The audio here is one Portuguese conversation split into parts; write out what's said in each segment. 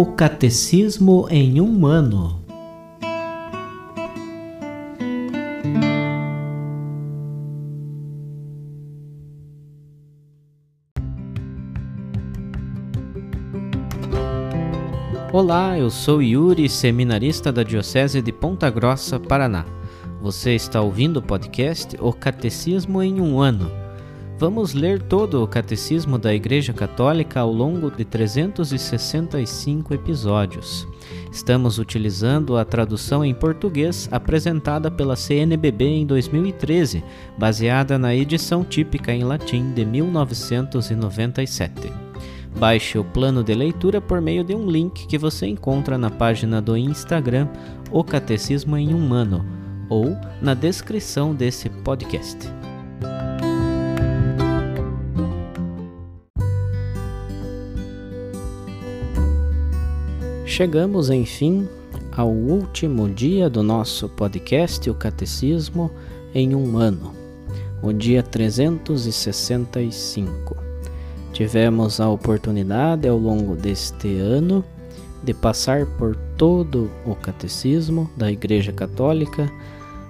O Catecismo em um ano. Olá, eu sou Yuri, seminarista da Diocese de Ponta Grossa, Paraná. Você está ouvindo o podcast O Catecismo em um ano Vamos ler todo o Catecismo da Igreja Católica ao longo de 365 episódios. Estamos utilizando a tradução em português apresentada pela CNBB em 2013, baseada na edição típica em latim de 1997. Baixe o plano de leitura por meio de um link que você encontra na página do Instagram O Catecismo em um Ano ou na descrição desse podcast. Chegamos, enfim, ao último dia do nosso podcast, o Catecismo em um ano, o dia 365. Tivemos a oportunidade ao longo deste ano de passar por todo o Catecismo da Igreja Católica,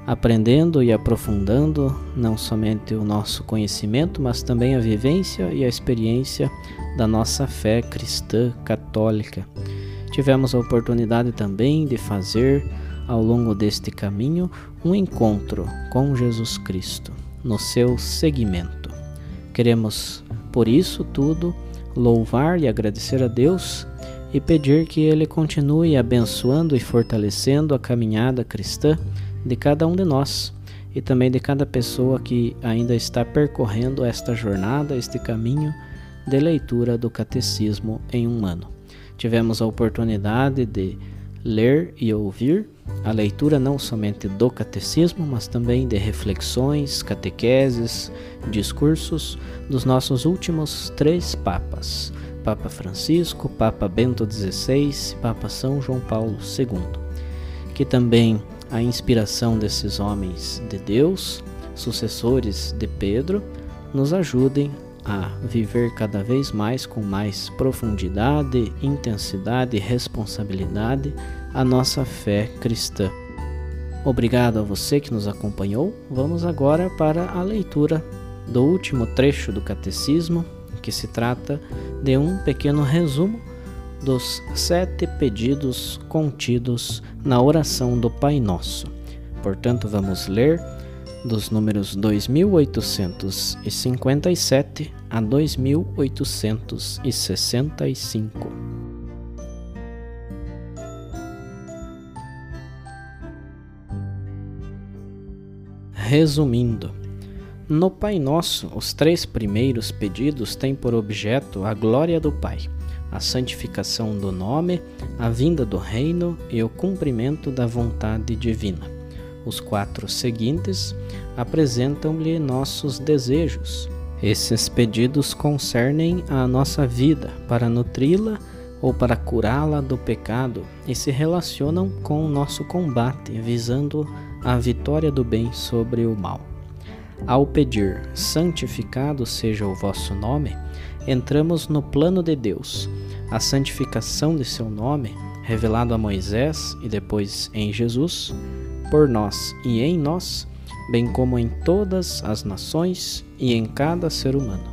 aprendendo e aprofundando não somente o nosso conhecimento, mas também a vivência e a experiência da nossa fé cristã católica tivemos a oportunidade também de fazer ao longo deste caminho um encontro com Jesus Cristo no seu seguimento. Queremos, por isso tudo, louvar e agradecer a Deus e pedir que Ele continue abençoando e fortalecendo a caminhada cristã de cada um de nós e também de cada pessoa que ainda está percorrendo esta jornada, este caminho de leitura do Catecismo em um ano tivemos a oportunidade de ler e ouvir a leitura não somente do catecismo, mas também de reflexões, catequeses, discursos dos nossos últimos três papas: Papa Francisco, Papa Bento XVI e Papa São João Paulo II. Que também a inspiração desses homens de Deus, sucessores de Pedro, nos ajudem a viver cada vez mais com mais profundidade, intensidade e responsabilidade a nossa fé cristã. Obrigado a você que nos acompanhou. Vamos agora para a leitura do último trecho do Catecismo, que se trata de um pequeno resumo dos sete pedidos contidos na oração do Pai Nosso. Portanto, vamos ler dos números 2857 a 2865. Resumindo, no Pai Nosso, os três primeiros pedidos têm por objeto a glória do Pai, a santificação do nome, a vinda do reino e o cumprimento da vontade divina. Os quatro seguintes apresentam-lhe nossos desejos. Esses pedidos concernem a nossa vida para nutri-la ou para curá-la do pecado e se relacionam com o nosso combate, visando a vitória do bem sobre o mal. Ao pedir santificado seja o vosso nome, entramos no plano de Deus. A santificação de seu nome, revelado a Moisés e depois em Jesus, por nós e em nós, bem como em todas as nações e em cada ser humano.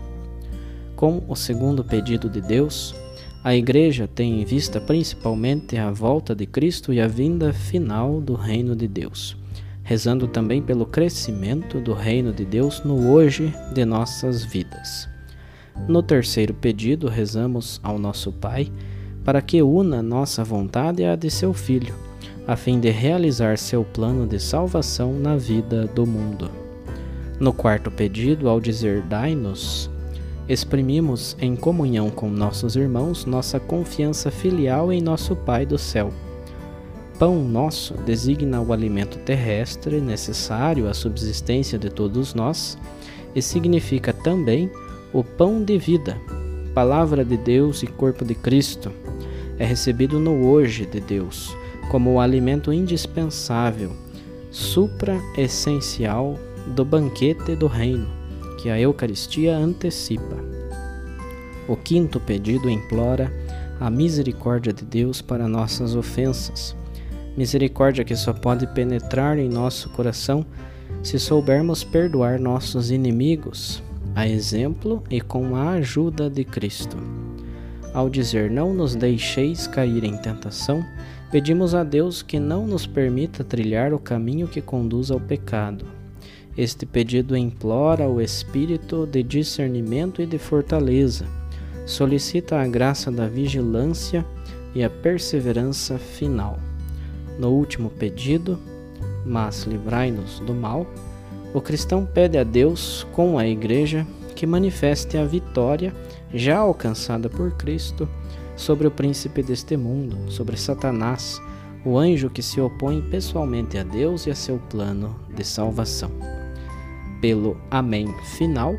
Com o segundo pedido de Deus, a Igreja tem em vista principalmente a volta de Cristo e a vinda final do Reino de Deus, rezando também pelo crescimento do Reino de Deus no hoje de nossas vidas. No terceiro pedido, rezamos ao nosso Pai para que una nossa vontade à de seu Filho a fim de realizar seu plano de salvação na vida do mundo. No quarto pedido, ao dizer dai-nos, exprimimos em comunhão com nossos irmãos nossa confiança filial em nosso Pai do céu. Pão nosso designa o alimento terrestre necessário à subsistência de todos nós e significa também o pão de vida, palavra de Deus e corpo de Cristo. É recebido no hoje de Deus como o alimento indispensável, supra-essencial do banquete do reino, que a Eucaristia antecipa. O quinto pedido implora a misericórdia de Deus para nossas ofensas. Misericórdia que só pode penetrar em nosso coração se soubermos perdoar nossos inimigos, a exemplo e com a ajuda de Cristo. Ao dizer não nos deixeis cair em tentação, pedimos a Deus que não nos permita trilhar o caminho que conduz ao pecado. Este pedido implora o espírito de discernimento e de fortaleza, solicita a graça da vigilância e a perseverança final. No último pedido, mas livrai-nos do mal, o cristão pede a Deus, com a Igreja, que manifeste a vitória já alcançada por Cristo sobre o príncipe deste mundo, sobre Satanás, o anjo que se opõe pessoalmente a Deus e a seu plano de salvação. Pelo Amém final,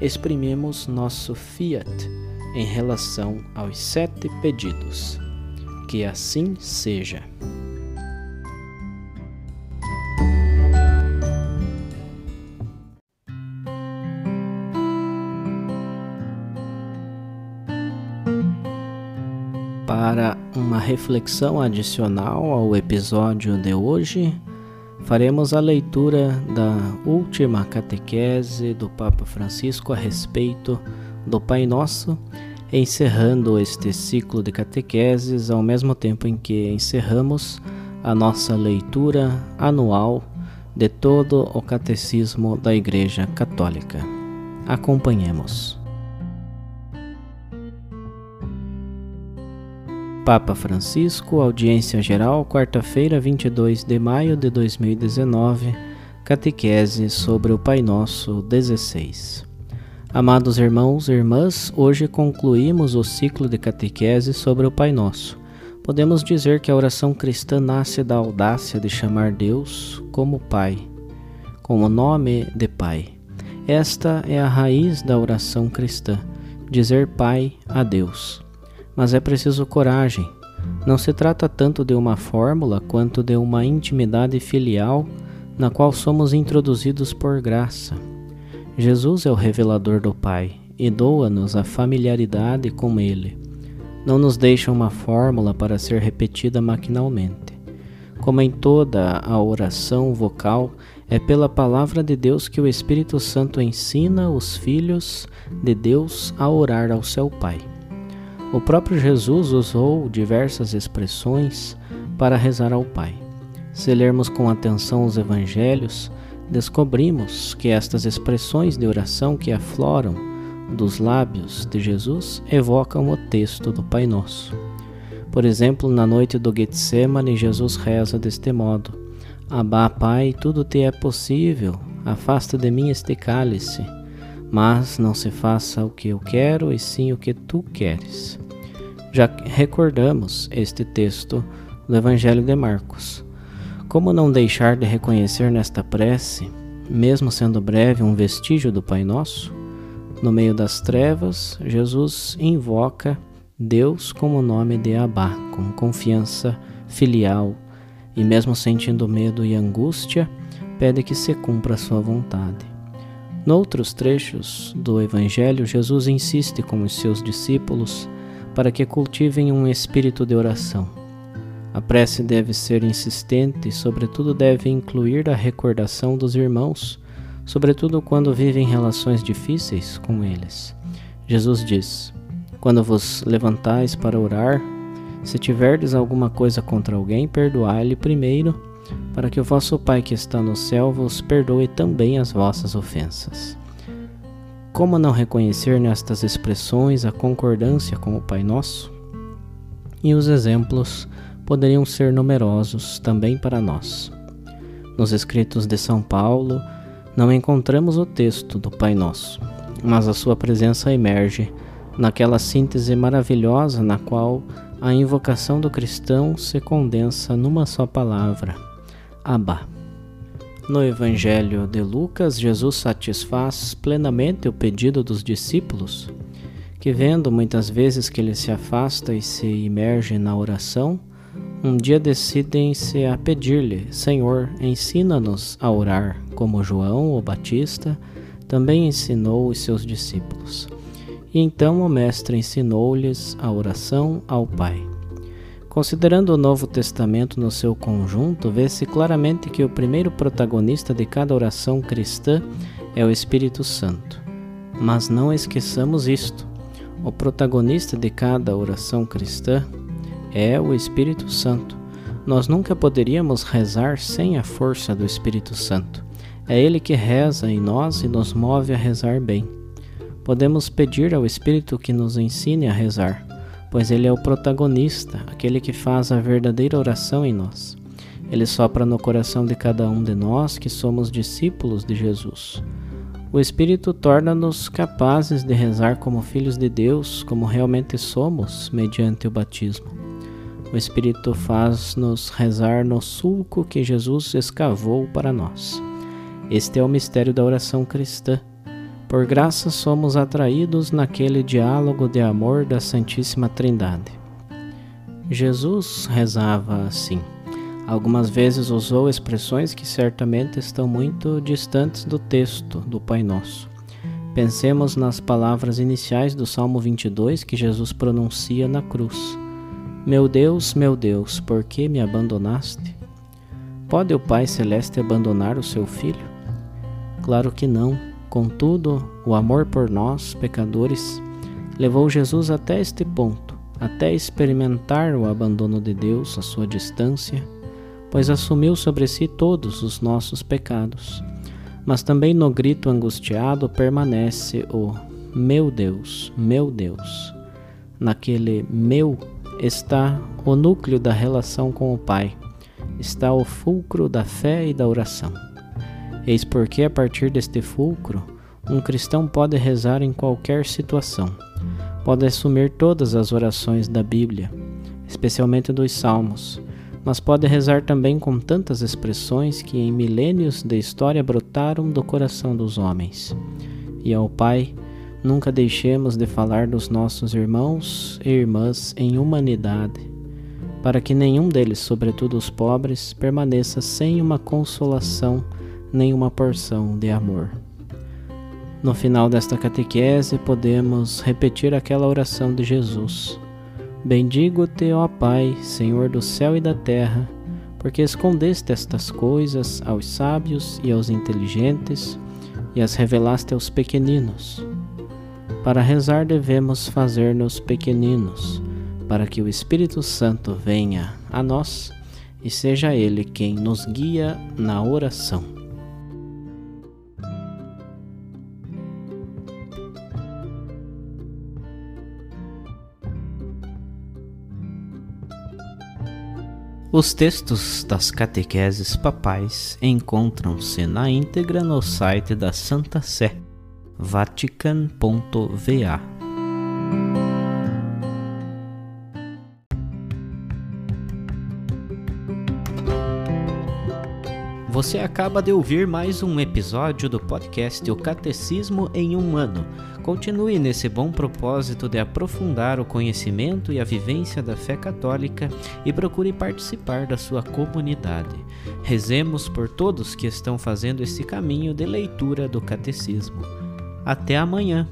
exprimimos nosso fiat em relação aos sete pedidos. Que assim seja. Reflexão adicional ao episódio de hoje, faremos a leitura da última catequese do Papa Francisco a respeito do Pai Nosso, encerrando este ciclo de catequeses ao mesmo tempo em que encerramos a nossa leitura anual de todo o catecismo da Igreja Católica. Acompanhemos. Papa Francisco, audiência geral, quarta-feira, 22 de maio de 2019, catequese sobre o Pai Nosso 16. Amados irmãos e irmãs, hoje concluímos o ciclo de catequese sobre o Pai Nosso. Podemos dizer que a oração cristã nasce da audácia de chamar Deus como Pai, como nome de Pai. Esta é a raiz da oração cristã, dizer Pai a Deus mas é preciso coragem. Não se trata tanto de uma fórmula quanto de uma intimidade filial na qual somos introduzidos por graça. Jesus é o revelador do Pai e doa-nos a familiaridade com Ele. Não nos deixa uma fórmula para ser repetida maquinalmente. Como em toda a oração vocal, é pela palavra de Deus que o Espírito Santo ensina os filhos de Deus a orar ao seu Pai. O próprio Jesus usou diversas expressões para rezar ao Pai. Se lermos com atenção os evangelhos, descobrimos que estas expressões de oração que afloram dos lábios de Jesus evocam o texto do Pai Nosso. Por exemplo, na noite do Getsemane, Jesus reza deste modo: Abá, Pai, tudo te é possível, afasta de mim este cálice, mas não se faça o que eu quero, e sim o que tu queres. Já recordamos este texto do Evangelho de Marcos. Como não deixar de reconhecer nesta prece, mesmo sendo breve, um vestígio do Pai Nosso? No meio das trevas, Jesus invoca Deus como nome de Abá, com confiança filial, e mesmo sentindo medo e angústia, pede que se cumpra a sua vontade. Noutros trechos do Evangelho, Jesus insiste com os seus discípulos para que cultivem um espírito de oração. A prece deve ser insistente e, sobretudo, deve incluir a recordação dos irmãos, sobretudo quando vivem relações difíceis com eles. Jesus diz: Quando vos levantais para orar, se tiverdes alguma coisa contra alguém, perdoai-lhe primeiro, para que o vosso Pai que está no céu vos perdoe também as vossas ofensas. Como não reconhecer nestas expressões a concordância com o Pai Nosso? E os exemplos poderiam ser numerosos também para nós. Nos escritos de São Paulo, não encontramos o texto do Pai Nosso, mas a sua presença emerge naquela síntese maravilhosa na qual a invocação do cristão se condensa numa só palavra: Abba. No Evangelho de Lucas, Jesus satisfaz plenamente o pedido dos discípulos, que, vendo muitas vezes que ele se afasta e se imerge na oração, um dia decidem-se a pedir-lhe: Senhor, ensina-nos a orar, como João o Batista também ensinou os seus discípulos. E então o Mestre ensinou-lhes a oração ao Pai. Considerando o Novo Testamento no seu conjunto, vê-se claramente que o primeiro protagonista de cada oração cristã é o Espírito Santo. Mas não esqueçamos isto: o protagonista de cada oração cristã é o Espírito Santo. Nós nunca poderíamos rezar sem a força do Espírito Santo. É Ele que reza em nós e nos move a rezar bem. Podemos pedir ao Espírito que nos ensine a rezar pois ele é o protagonista, aquele que faz a verdadeira oração em nós. Ele sopra no coração de cada um de nós que somos discípulos de Jesus. O Espírito torna-nos capazes de rezar como filhos de Deus, como realmente somos, mediante o batismo. O Espírito faz-nos rezar no sulco que Jesus escavou para nós. Este é o mistério da oração cristã por graça somos atraídos naquele diálogo de amor da Santíssima Trindade. Jesus rezava assim. Algumas vezes usou expressões que certamente estão muito distantes do texto do Pai Nosso. Pensemos nas palavras iniciais do Salmo 22 que Jesus pronuncia na cruz: Meu Deus, meu Deus, por que me abandonaste? Pode o Pai Celeste abandonar o seu filho? Claro que não Contudo, o amor por nós, pecadores, levou Jesus até este ponto, até experimentar o abandono de Deus, a sua distância, pois assumiu sobre si todos os nossos pecados. Mas também no grito angustiado permanece o meu Deus, meu Deus. Naquele meu está o núcleo da relação com o Pai, está o fulcro da fé e da oração. Eis porque, a partir deste fulcro, um cristão pode rezar em qualquer situação, pode assumir todas as orações da Bíblia, especialmente dos Salmos, mas pode rezar também com tantas expressões que em milênios de história brotaram do coração dos homens. E ao Pai, nunca deixemos de falar dos nossos irmãos e irmãs em humanidade, para que nenhum deles, sobretudo os pobres, permaneça sem uma consolação nenhuma porção de amor. No final desta catequese, podemos repetir aquela oração de Jesus: Bendigo-te, ó Pai, Senhor do céu e da terra, porque escondeste estas coisas aos sábios e aos inteligentes e as revelaste aos pequeninos. Para rezar, devemos fazer-nos pequeninos, para que o Espírito Santo venha a nós e seja Ele quem nos guia na oração. Os textos das catequeses papais encontram-se na íntegra no site da Santa Sé, vatican.va. Você acaba de ouvir mais um episódio do podcast O Catecismo em um Ano. Continue nesse bom propósito de aprofundar o conhecimento e a vivência da fé católica e procure participar da sua comunidade. Rezemos por todos que estão fazendo esse caminho de leitura do Catecismo. Até amanhã!